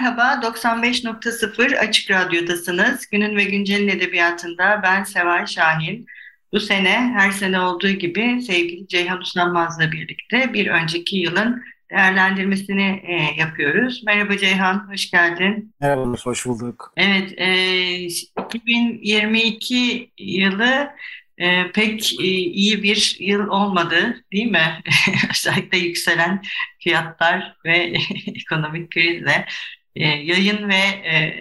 Merhaba, 95.0 Açık Radyo'dasınız. Günün ve Güncel'in edebiyatında ben Seval Şahin. Bu sene her sene olduğu gibi sevgili Ceyhan Uslanmaz'la birlikte bir önceki yılın değerlendirmesini e, yapıyoruz. Merhaba Ceyhan, hoş geldin. Merhaba, hoş bulduk. Evet, e, 2022 yılı e, pek e, iyi bir yıl olmadı değil mi? Özellikle yükselen fiyatlar ve ekonomik krizle e, yayın ve e,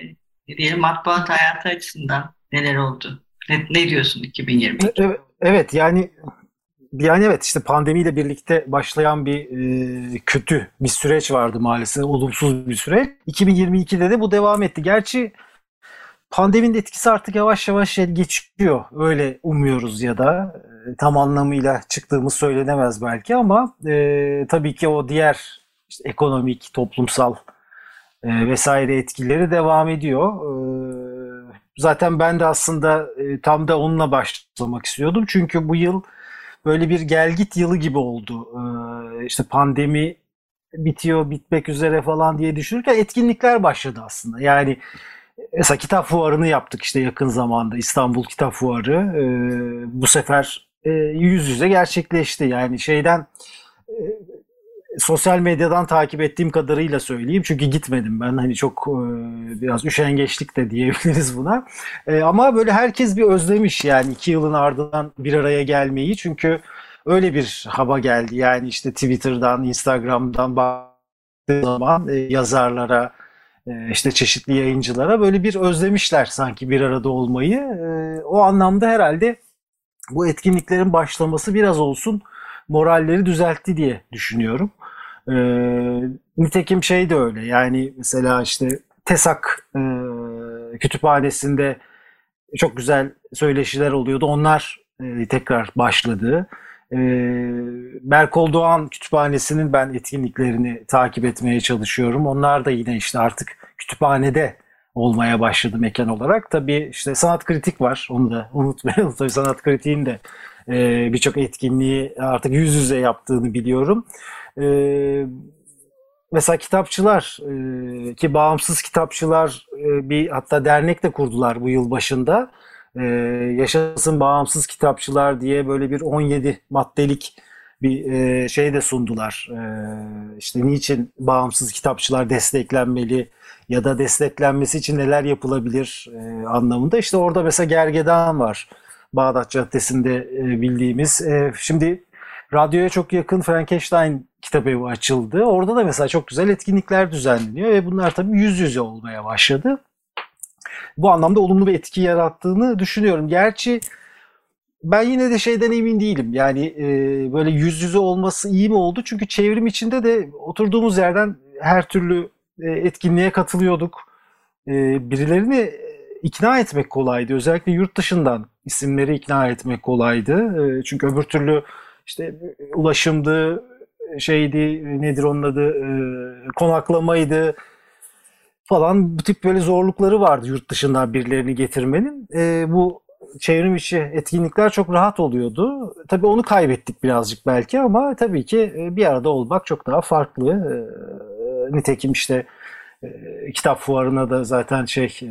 diyelim matbuat hayatı açısından neler oldu? Ne, ne diyorsun 2022? Evet, evet yani yani evet işte pandemiyle birlikte başlayan bir e, kötü bir süreç vardı maalesef. Olumsuz bir süreç. 2022'de de bu devam etti. Gerçi pandeminin etkisi artık yavaş yavaş geçiyor. Öyle umuyoruz ya da e, tam anlamıyla çıktığımız söylenemez belki ama e, tabii ki o diğer işte ekonomik, toplumsal e, vesaire etkileri devam ediyor. E, zaten ben de aslında e, tam da onunla başlamak istiyordum. Çünkü bu yıl böyle bir gelgit yılı gibi oldu. E, işte pandemi bitiyor, bitmek üzere falan diye düşünürken etkinlikler başladı aslında. Yani Mesela kitap fuarını yaptık işte yakın zamanda İstanbul Kitap Fuarı. E, bu sefer e, yüz yüze gerçekleşti. Yani şeyden e, sosyal medyadan takip ettiğim kadarıyla söyleyeyim. Çünkü gitmedim ben. Hani çok e, biraz üşengeçlik de diyebiliriz buna. E, ama böyle herkes bir özlemiş yani iki yılın ardından bir araya gelmeyi. Çünkü öyle bir hava geldi. Yani işte Twitter'dan, Instagram'dan baktığı zaman e, yazarlara, e, işte çeşitli yayıncılara böyle bir özlemişler sanki bir arada olmayı. E, o anlamda herhalde bu etkinliklerin başlaması biraz olsun moralleri düzeltti diye düşünüyorum. E, nitekim şey de öyle yani mesela işte TESAK kütüphanesinde çok güzel söyleşiler oluyordu. Onlar tekrar başladı. E, Berkol Doğan Kütüphanesi'nin ben etkinliklerini takip etmeye çalışıyorum. Onlar da yine işte artık kütüphanede olmaya başladı mekan olarak. Tabii işte sanat kritik var. Onu da unutmayalım. Tabii sanat kritiğin de e, birçok etkinliği artık yüz yüze yaptığını biliyorum. E, mesela kitapçılar e, ki bağımsız kitapçılar e, bir hatta dernek de kurdular bu yıl başında. E, Yaşasın Bağımsız Kitapçılar diye böyle bir 17 maddelik bir e, şey de sundular. E, işte niçin bağımsız kitapçılar desteklenmeli ya da desteklenmesi için neler yapılabilir e, anlamında. İşte orada mesela Gergedan var. Bağdat Caddesi'nde e, bildiğimiz. E, şimdi radyoya çok yakın Frankenstein kitap evi açıldı. Orada da mesela çok güzel etkinlikler düzenleniyor ve bunlar tabii yüz yüze olmaya başladı. Bu anlamda olumlu bir etki yarattığını düşünüyorum. Gerçi ben yine de şeyden emin değilim. Yani e, böyle yüz yüze olması iyi mi oldu? Çünkü çevrim içinde de oturduğumuz yerden her türlü e, etkinliğe katılıyorduk. E, birilerini ikna etmek kolaydı. Özellikle yurt dışından isimleri ikna etmek kolaydı. E, çünkü öbür türlü işte ulaşımdı, şeydi nedir onun adı konaklamaydı falan bu tip böyle zorlukları vardı yurt dışından birilerini getirmenin. bu çevrim içi etkinlikler çok rahat oluyordu. Tabii onu kaybettik birazcık belki ama tabii ki bir arada olmak çok daha farklı. Nitekim işte e, kitap fuarına da zaten şey e,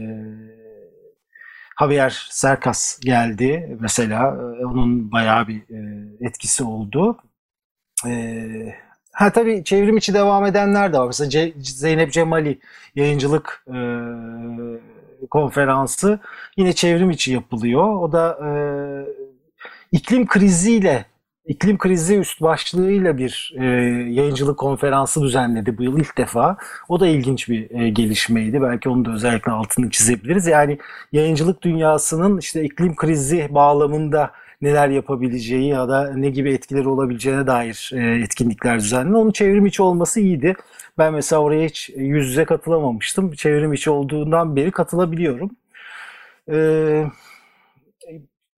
Javier Serkas geldi mesela. E, onun bayağı bir e, etkisi oldu. E, ha tabii çevrim içi devam edenler de var. Mesela Zeynep Cemali yayıncılık konferansı yine çevrim içi yapılıyor. O da iklim kriziyle iklim krizi üst başlığıyla bir e, yayıncılık konferansı düzenledi bu yıl ilk defa. O da ilginç bir e, gelişmeydi. Belki onu da özellikle altını çizebiliriz. Yani yayıncılık dünyasının işte iklim krizi bağlamında neler yapabileceği ya da ne gibi etkileri olabileceğine dair e, etkinlikler düzenli. Onun çevrim içi olması iyiydi. Ben mesela oraya hiç yüz yüze katılamamıştım. Çevrim içi olduğundan beri katılabiliyorum. Ee,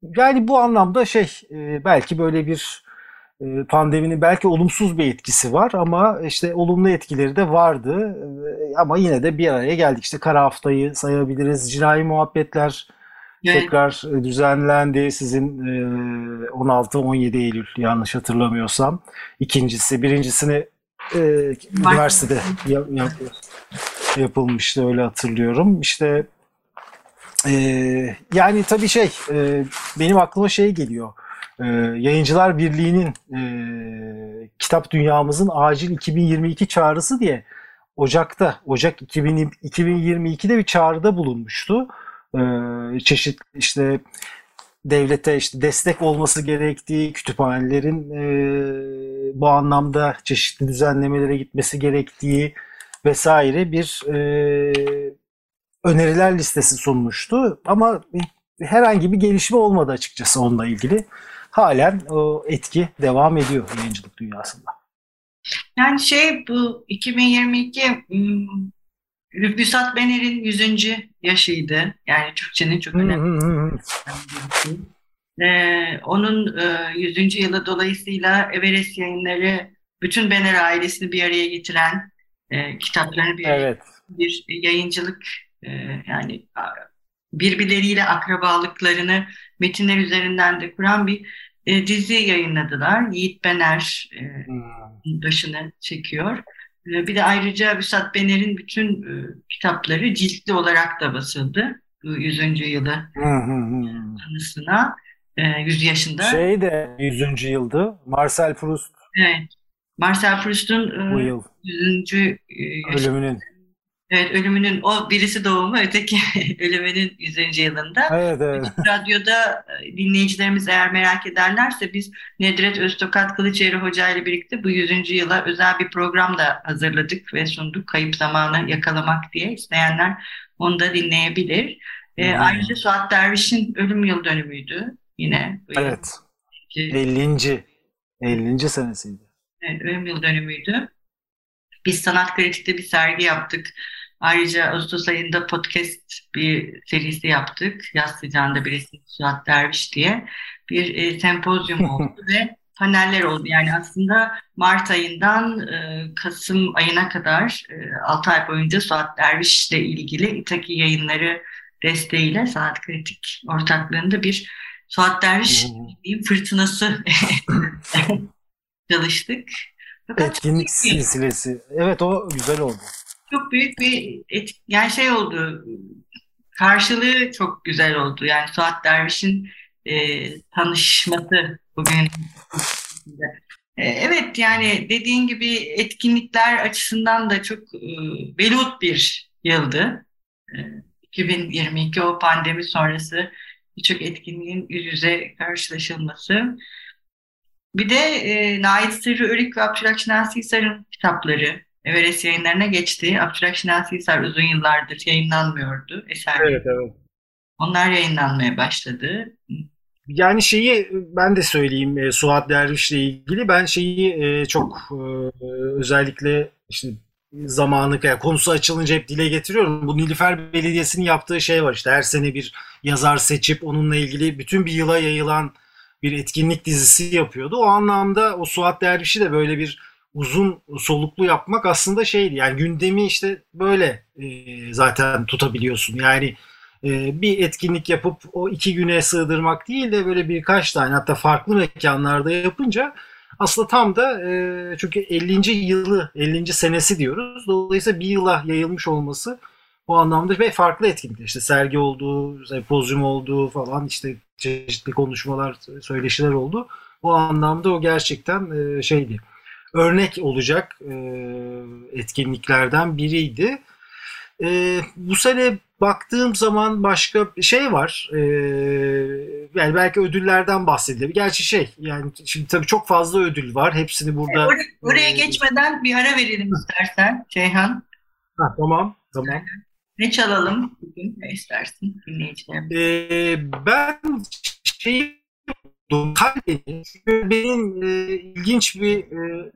yani bu anlamda şey e, belki böyle bir e, pandeminin belki olumsuz bir etkisi var ama işte olumlu etkileri de vardı. E, ama yine de bir araya geldik. İşte kara haftayı sayabiliriz. Cinayi muhabbetler evet. tekrar düzenlendi. Sizin 16-17 Eylül yanlış hatırlamıyorsam. İkincisi, birincisini üniversitede yap, yap, yapılmıştı öyle hatırlıyorum. İşte yani tabii şey benim aklıma şey geliyor e, Yayıncılar Birliği'nin e, kitap dünyamızın acil 2022 çağrısı diye Ocak'ta, Ocak 2000, 2022'de bir çağrıda bulunmuştu. E, çeşitli işte devlete işte destek olması gerektiği, kütüphanelerin e, bu anlamda çeşitli düzenlemelere gitmesi gerektiği vesaire bir e, öneriler listesi sunmuştu. Ama herhangi bir gelişme olmadı açıkçası onunla ilgili halen o etki devam ediyor yayıncılık dünyasında. Yani şey bu 2022 Rüfusat Bener'in 100. yaşıydı. Yani Türkçenin çok önemli. ee, onun e, 100. yılı dolayısıyla Everest yayınları bütün Bener ailesini bir araya getiren e, kitaplarını bir, evet. bir yayıncılık e, yani birbirleriyle akrabalıklarını metinler üzerinden de kuran bir e, dizi yayınladılar. Yiğit Bener e, hmm. başını çekiyor. E, bir de ayrıca Vüsat Bener'in bütün e, kitapları ciltli olarak da basıldı. Bu 100. yılı anısına. E, 100 yaşında. Şey de 100. yıldı. Marcel Proust. Evet. Marcel Proust'un e, 100. E, ölümünün Evet, ölümünün o birisi doğumu, öteki ölümünün 100. yılında. Evet, evet. Radyoda e, dinleyicilerimiz eğer merak ederlerse biz Nedret Öztokat Kılıçeri Hoca ile birlikte bu 100. yıla özel bir program da hazırladık ve sunduk. Kayıp zamanı yakalamak diye isteyenler onu da dinleyebilir. E, hmm. ayrıca Suat Derviş'in ölüm yıl dönümüydü yine. Evet. Yıl. 50. 50. senesiydi. Evet, ölüm yıl dönümüydü. Biz sanat kritikte bir sergi yaptık. Ayrıca Ağustos ayında podcast bir serisi yaptık. Yaz sıcağında birisi Suat Derviş diye bir e, sempozyum oldu ve paneller oldu. Yani aslında Mart ayından e, Kasım ayına kadar e, 6 ay boyunca Suat Derviş ile ilgili İtaki yayınları desteğiyle Sanat Kritik ortaklığında bir Suat Derviş hmm. fırtınası çalıştık. Etkinlik silsilesi. Evet o güzel oldu çok büyük bir et, yani şey oldu karşılığı çok güzel oldu. Yani Suat Derviş'in e, tanışması bugün. E, evet yani dediğin gibi etkinlikler açısından da çok e, velut bir yıldı. E, 2022 o pandemi sonrası birçok etkinliğin yüz yüze karşılaşılması. Bir de e, Nait Sırrı Örük ve Abdülhak Hisar'ın kitapları Everest yayınlarına geçti. Abdülhak Hisar uzun yıllardır yayınlanmıyordu. Eser evet, evet. Onlar yayınlanmaya başladı. Yani şeyi ben de söyleyeyim e, Suat Derviş'le ilgili. Ben şeyi e, çok e, özellikle işte zamanı yani konusu açılınca hep dile getiriyorum. Bu Nilüfer Belediyesi'nin yaptığı şey var işte her sene bir yazar seçip onunla ilgili bütün bir yıla yayılan bir etkinlik dizisi yapıyordu. O anlamda o Suat Derviş'i de böyle bir uzun soluklu yapmak aslında şeydi. Yani gündemi işte böyle e, zaten tutabiliyorsun. Yani e, bir etkinlik yapıp o iki güne sığdırmak değil de böyle birkaç tane hatta farklı mekanlarda yapınca aslında tam da e, çünkü 50. yılı 50. senesi diyoruz. Dolayısıyla bir yıla yayılmış olması bu anlamda ve farklı etkinlikler işte sergi olduğu, sempozyum olduğu falan işte çeşitli konuşmalar, söyleşiler oldu. Bu anlamda o gerçekten e, şeydi örnek olacak e, etkinliklerden biriydi. E, bu sene baktığım zaman başka şey var. E, yani belki ödüllerden bahsedelim. Gerçi şey yani şimdi tabii çok fazla ödül var. Hepsini burada... Oraya, oraya e, geçmeden bir ara verelim istersen Ceyhan. Ha, tamam, tamam. Ne çalalım bugün? Ne istersin dinleyicilerimiz? E, ben şey Kalbeni, benim e, ilginç bir e,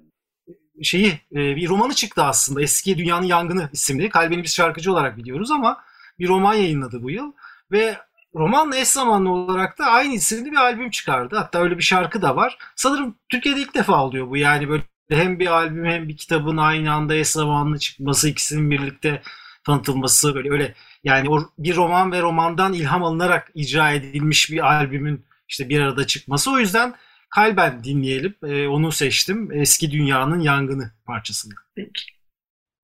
şeyi e, bir romanı çıktı aslında. Eski Dünyanın Yangını isimli. Kalbeni biz şarkıcı olarak biliyoruz ama bir roman yayınladı bu yıl. Ve romanla eş zamanlı olarak da aynı isimli bir albüm çıkardı. Hatta öyle bir şarkı da var. Sanırım Türkiye'de ilk defa oluyor bu. Yani böyle hem bir albüm hem bir kitabın aynı anda eş zamanlı çıkması, ikisinin birlikte tanıtılması böyle öyle yani o bir roman ve romandan ilham alınarak icra edilmiş bir albümün işte bir arada çıkması. O yüzden kalben dinleyelim. E, onu seçtim. Eski Dünyanın Yangını parçasını. Peki.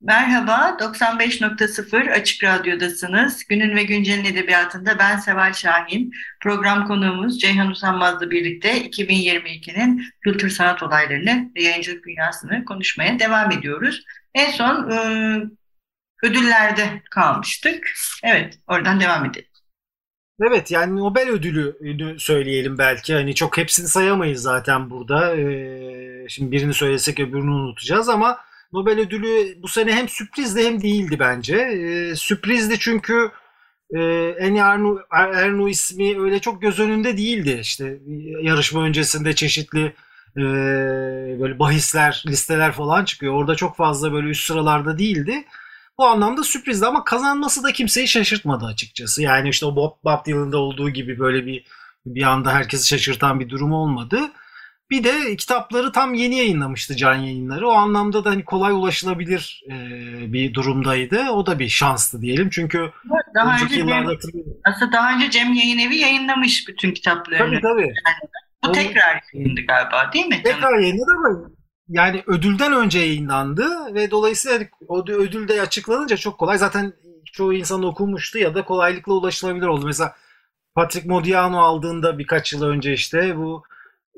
Merhaba, 95.0 Açık Radyo'dasınız. Günün ve Güncel'in edebiyatında ben Seval Şahin. Program konuğumuz Ceyhan Usanmaz'la birlikte 2022'nin kültür sanat olaylarını ve yayıncılık dünyasını konuşmaya devam ediyoruz. En son e, ödüllerde kalmıştık. Evet, oradan devam edelim. Evet yani Nobel ödülü söyleyelim belki. Hani çok hepsini sayamayız zaten burada. Ee, şimdi birini söylesek öbürünü unutacağız ama Nobel ödülü bu sene hem sürprizdi hem değildi bence. Ee, sürprizdi çünkü e, Eni Ernu, ismi öyle çok göz önünde değildi. İşte yarışma öncesinde çeşitli e, böyle bahisler, listeler falan çıkıyor. Orada çok fazla böyle üst sıralarda değildi. Bu anlamda sürprizdi ama kazanması da kimseyi şaşırtmadı açıkçası. Yani işte o Bob, Bob Dylan'da olduğu gibi böyle bir bir anda herkesi şaşırtan bir durum olmadı. Bir de kitapları tam yeni yayınlamıştı Can Yayınları. O anlamda da hani kolay ulaşılabilir e, bir durumdaydı. O da bir şanstı diyelim. Çünkü daha önce yıllarda... Cem, aslında daha önce Cem Yayın Evi yayınlamış bütün kitaplarını. Tabii tabii. Yani, bu o, tekrar yayınlandı galiba değil mi? Tekrar yayınladı ama yani ödülden önce yayınlandı ve dolayısıyla o ödül de açıklanınca çok kolay. Zaten çoğu insan okumuştu ya da kolaylıkla ulaşılabilir oldu. Mesela Patrick Modiano aldığında birkaç yıl önce işte bu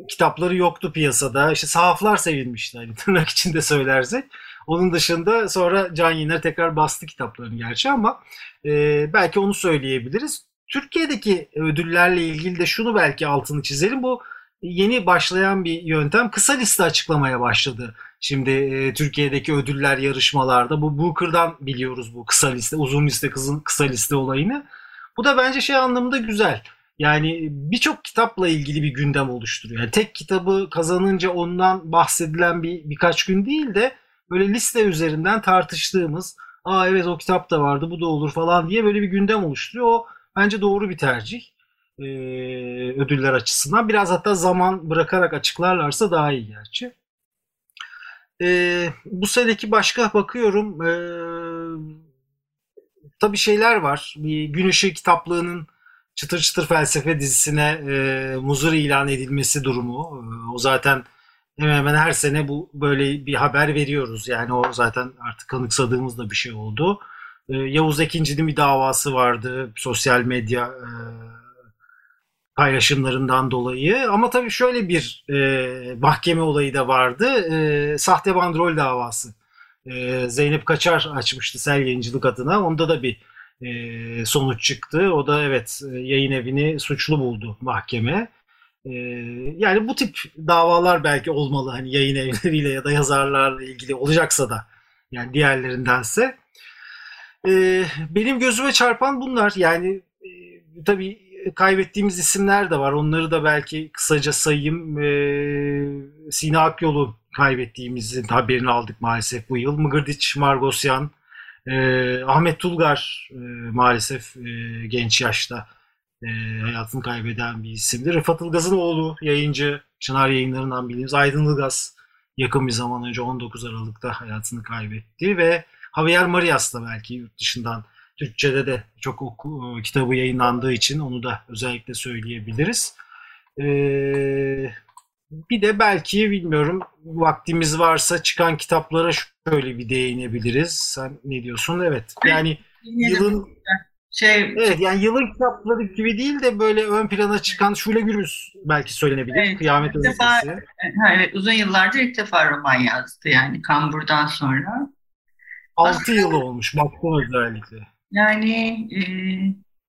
kitapları yoktu piyasada. İşte sahaflar sevilmişti hani tırnak içinde söylersek. Onun dışında sonra Can Yener tekrar bastı kitaplarını gerçi ama e, belki onu söyleyebiliriz. Türkiye'deki ödüllerle ilgili de şunu belki altını çizelim. Bu yeni başlayan bir yöntem kısa liste açıklamaya başladı. Şimdi e, Türkiye'deki ödüller yarışmalarda bu Booker'dan biliyoruz bu kısa liste, uzun liste, kızın kısa liste olayını. Bu da bence şey anlamında güzel. Yani birçok kitapla ilgili bir gündem oluşturuyor. Yani tek kitabı kazanınca ondan bahsedilen bir birkaç gün değil de böyle liste üzerinden tartıştığımız, aa evet o kitap da vardı, bu da olur falan diye böyle bir gündem oluşturuyor. O bence doğru bir tercih e, ödüller açısından. Biraz hatta zaman bırakarak açıklarlarsa daha iyi gerçi. E, bu seneki başka bakıyorum. E, tabii şeyler var. Bir Gün Işığı kitaplığının Çıtır Çıtır Felsefe dizisine e, muzur ilan edilmesi durumu. E, o zaten hemen hemen her sene bu böyle bir haber veriyoruz. Yani o zaten artık kanıksadığımız da bir şey oldu. E, Yavuz Ekinci'nin bir davası vardı. Sosyal medya e, paylaşımlarından dolayı. Ama tabii şöyle bir e, mahkeme olayı da vardı. E, sahte bandrol davası. E, Zeynep Kaçar açmıştı Sel Yayıncılık adına. Onda da bir e, sonuç çıktı. O da evet e, yayın evini suçlu buldu mahkeme. E, yani bu tip davalar belki olmalı hani yayın evleriyle ya da yazarlarla ilgili olacaksa da yani diğerlerindense. E, benim gözüme çarpan bunlar yani e, tabii kaybettiğimiz isimler de var. Onları da belki kısaca sayayım. E, Sina Akyol'u kaybettiğimizin haberini aldık maalesef bu yıl. Mıgırdiç Margosyan, e, Ahmet Tulgar e, maalesef e, genç yaşta e, hayatını kaybeden bir isimdir. Rıfat Ilgaz'ın oğlu yayıncı Çınar yayınlarından bildiğimiz Aydın Ilgaz yakın bir zaman önce 19 Aralık'ta hayatını kaybetti ve Javier Marias da belki yurt dışından Türkçe'de de çok oku, e, kitabı yayınlandığı için onu da özellikle söyleyebiliriz. Ee, bir de belki bilmiyorum vaktimiz varsa çıkan kitaplara şöyle bir değinebiliriz. Sen ne diyorsun? Evet. Yani yılın şey Evet yani yılın kitapları gibi değil de böyle ön plana çıkan Şule Gürbüz belki söylenebilir. Evet, Kıyamet Ötesi. Evet uzun yıllardır ilk defa roman yazdı yani Kambur'dan sonra. 6 yıl olmuş baktım özellikle. Yani e,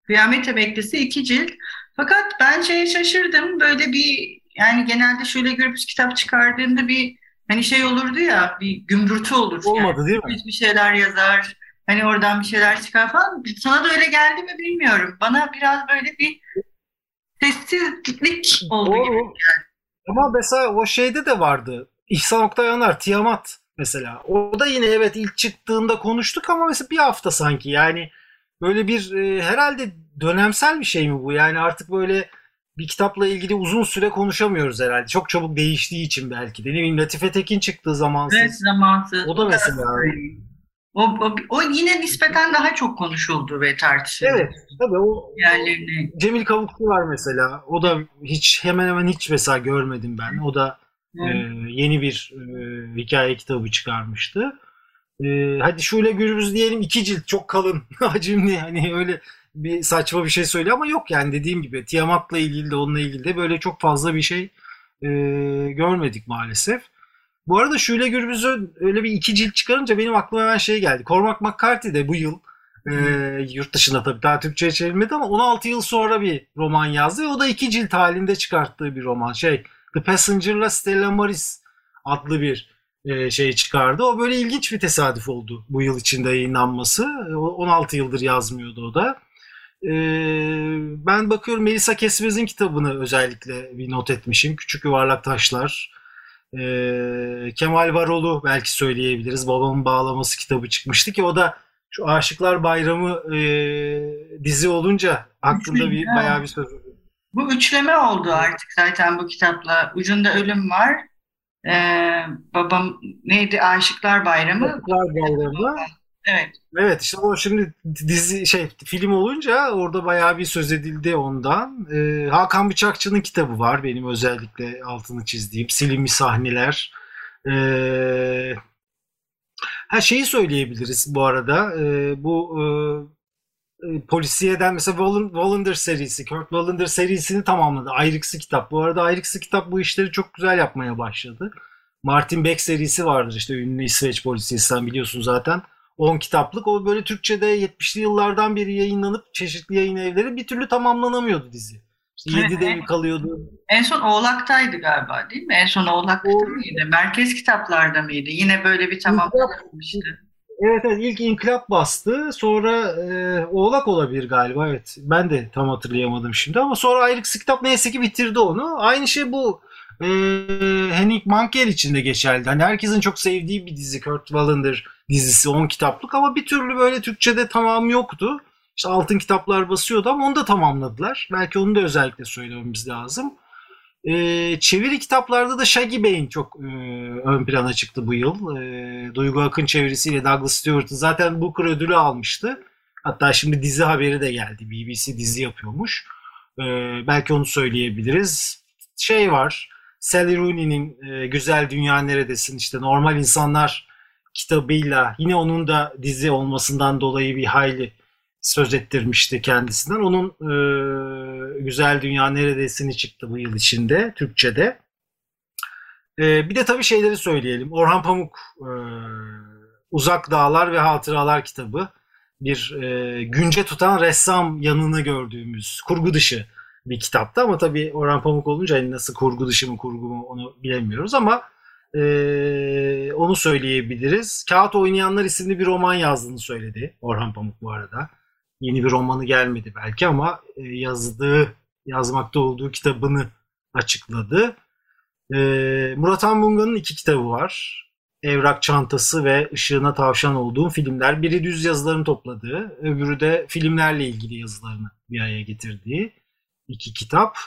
Kıyamet Emeklisi iki cilt. Fakat ben şeye şaşırdım. Böyle bir yani genelde şöyle görüp kitap çıkardığında bir hani şey olurdu ya bir gümbürtü olur. Olmadı yani. değil mi? Bir şeyler yazar. Hani oradan bir şeyler çıkar falan. Sana da öyle geldi mi bilmiyorum. Bana biraz böyle bir sessizlik oldu Doğru. gibi Ama mesela o şeyde de vardı. İhsan Oktay Anar, Tiamat mesela. O da yine evet ilk çıktığında konuştuk ama mesela bir hafta sanki yani böyle bir e, herhalde dönemsel bir şey mi bu? Yani artık böyle bir kitapla ilgili uzun süre konuşamıyoruz herhalde. Çok çabuk değiştiği için belki de. Ne bileyim Latife Tekin çıktığı zamansız. Evet zamansız. O da mesela. O, o, o yine nispeten daha çok konuşuldu ve tartışıldı. Evet. Tabii o yerlerini. Cemil Kavuklu var mesela. O da hiç hemen hemen hiç mesela görmedim ben. O da e, yeni bir e, hikaye kitabı çıkarmıştı. E, hadi şöyle Gürbüz diyelim iki cilt çok kalın hacimli hani öyle bir saçma bir şey söylüyor ama yok yani dediğim gibi Tiamat'la ilgili de onunla ilgili de böyle çok fazla bir şey e, görmedik maalesef. Bu arada Şule Gürbüz'ü öyle bir iki cilt çıkarınca benim aklıma hemen şey geldi. Cormac McCarthy de bu yıl e, yurt dışında tabii daha Türkçe'ye çevrilmedi ama 16 yıl sonra bir roman yazdı. O da iki cilt halinde çıkarttığı bir roman. Şey The Passenger'la Stella Maris adlı bir e, şey çıkardı. O böyle ilginç bir tesadüf oldu bu yıl içinde yayınlanması. 16 yıldır yazmıyordu o da. E, ben bakıyorum Melisa Kesmez'in kitabını özellikle bir not etmişim. Küçük Yuvarlak Taşlar. E, Kemal Varol'u belki söyleyebiliriz. Babamın Bağlaması kitabı çıkmıştı ki o da şu Aşıklar Bayramı e, dizi olunca aklında bir bayağı bir söz. Bu üçleme oldu artık zaten bu kitapla. Ucunda ölüm var. Ee, babam neydi? Aşıklar Bayramı. Aşıklar Bayramı. Evet. Evet işte o şimdi dizi şey film olunca orada bayağı bir söz edildi ondan. Ee, Hakan Bıçakçı'nın kitabı var benim özellikle altını çizdiğim silinmiş sahneler. Ee, her şeyi söyleyebiliriz bu arada. Ee, bu e, e polisiyeden mesela Wallander serisi, Kurt Wallander serisini tamamladı. Ayrıksı kitap. Bu arada Ayrıksı kitap bu işleri çok güzel yapmaya başladı. Martin Beck serisi vardır işte ünlü İsveç polisiyesi sen biliyorsun zaten. 10 kitaplık. O böyle Türkçe'de 70'li yıllardan beri yayınlanıp çeşitli yayın evleri bir türlü tamamlanamıyordu dizi. İşte 7'de mi kalıyordu? En son Oğlak'taydı galiba değil mi? En son Oğlak'ta o... mıydı? Merkez kitaplarda mıydı? Yine böyle bir tamamlanmıştı. Evet evet ilk İnkılap bastı. Sonra e, Oğlak olabilir galiba evet. Ben de tam hatırlayamadım şimdi ama sonra Ayrıksı kitap neyse ki bitirdi onu. Aynı şey bu e, Henning Mankell için de geçerli. Hani herkesin çok sevdiği bir dizi Kurt Wallander dizisi 10 kitaplık ama bir türlü böyle Türkçe'de tamamı yoktu. İşte altın kitaplar basıyordu ama onu da tamamladılar. Belki onu da özellikle söylememiz lazım. Ee, çeviri kitaplarda da Shaggy Bey'in çok e, ön plana çıktı bu yıl. E, Duygu Akın çevirisiyle Douglas Stewart'ın zaten Booker ödülü almıştı. Hatta şimdi dizi haberi de geldi. BBC dizi yapıyormuş. E, belki onu söyleyebiliriz. Şey var. Sally Rooney'nin e, Güzel Dünya Neredesin işte normal insanlar kitabıyla yine onun da dizi olmasından dolayı bir hayli söz ettirmişti kendisinden. Onun e, Güzel Dünya Neredesini çıktı bu yıl içinde Türkçe'de. E, bir de tabii şeyleri söyleyelim. Orhan Pamuk e, Uzak Dağlar ve Hatıralar kitabı. Bir e, günce tutan ressam yanını gördüğümüz kurgu dışı bir kitaptı ama tabii Orhan Pamuk olunca hani nasıl kurgu dışı mı kurgu mu onu bilemiyoruz ama ee, onu söyleyebiliriz. Kağıt Oynayanlar isimli bir roman yazdığını söyledi Orhan Pamuk bu arada. Yeni bir romanı gelmedi belki ama e, yazdığı, yazmakta olduğu kitabını açıkladı. Ee, Murat Anbunga'nın iki kitabı var. Evrak Çantası ve Işığına Tavşan olduğum filmler. Biri düz yazılarını topladığı, öbürü de filmlerle ilgili yazılarını bir araya getirdiği iki kitap.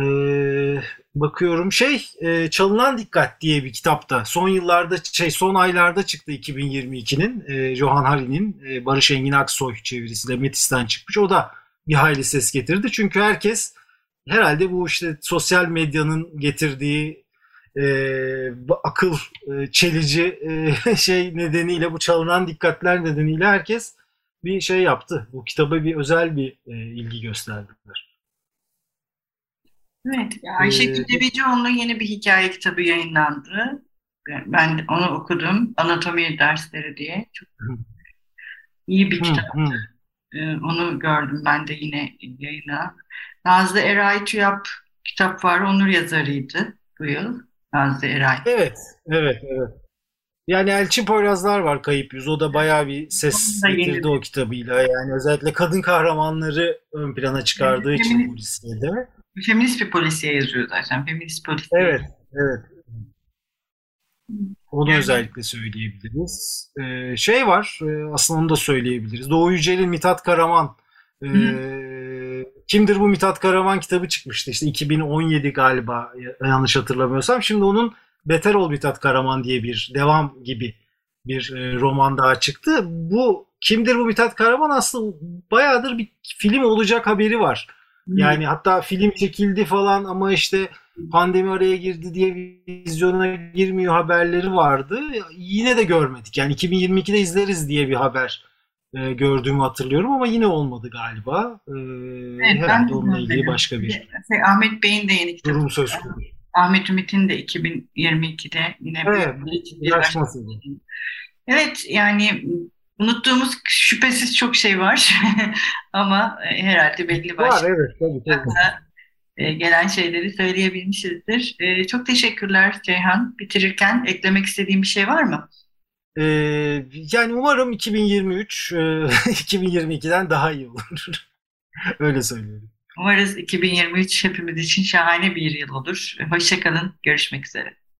Ee, bakıyorum şey e, Çalınan Dikkat diye bir kitapta son yıllarda şey son aylarda çıktı 2022'nin e, Johan Hari'nin e, Barış Engin Aksoy çevirisiyle Metis'ten çıkmış. O da bir hayli ses getirdi. Çünkü herkes herhalde bu işte sosyal medyanın getirdiği e, akıl e, çelici e, şey nedeniyle bu çalınan dikkatler nedeniyle herkes bir şey yaptı. Bu kitaba bir özel bir e, ilgi gösterdiler. Evet, Ayşe ee, Kütebecioğlu'nun yeni bir hikaye kitabı yayınlandı. Ben onu okudum. Anatomi dersleri diye. Çok iyi bir kitaptı. Ee, onu gördüm ben de yine yayına. Nazlı Eray Tüyap kitap var. Onur yazarıydı bu yıl. Nazlı Eray. Evet, evet, evet. Yani Elçin Poyrazlar var Kayıp Yüz. O da bayağı bir ses getirdi o kitabıyla. Yani özellikle kadın kahramanları ön plana çıkardığı evet, için polisiyede. Feminist bir polisiye yazıyor zaten. Feminist polisiye. Evet, evet. Onu yani. özellikle söyleyebiliriz. Ee, şey var, e, aslında onu da söyleyebiliriz. Doğu Yücel'in Mithat Karaman e, Kimdir bu Mithat Karaman kitabı çıkmıştı. İşte 2017 galiba yanlış hatırlamıyorsam. Şimdi onun Beter Ol Mithat Karaman diye bir devam gibi bir e, roman daha çıktı. Bu kimdir bu Mithat Karaman aslında bayağıdır bir film olacak haberi var. Yani hatta film çekildi falan ama işte pandemi araya girdi diye vizyona girmiyor haberleri vardı. Yine de görmedik. Yani 2022'de izleriz diye bir haber e, gördüğümü hatırlıyorum ama yine olmadı galiba. E, evet, herhalde onunla ilgili başka bir şey, Ahmet Bey'in de yeni kitabı. Durum söz konusu. Ahmet Ümit'in de 2022'de yine evet, bir, bir Evet yani unuttuğumuz şüphesiz çok şey var ama e, herhalde belli başlı. Var evet tabii tabii. E, gelen şeyleri söyleyebilmişizdir. E, çok teşekkürler Ceyhan. Bitirirken eklemek istediğim bir şey var mı? Ee, yani umarım 2023 2022'den daha iyi olur. Öyle söylüyorum. Umarız 2023 hepimiz için şahane bir yıl olur. Hoşçakalın. Görüşmek üzere.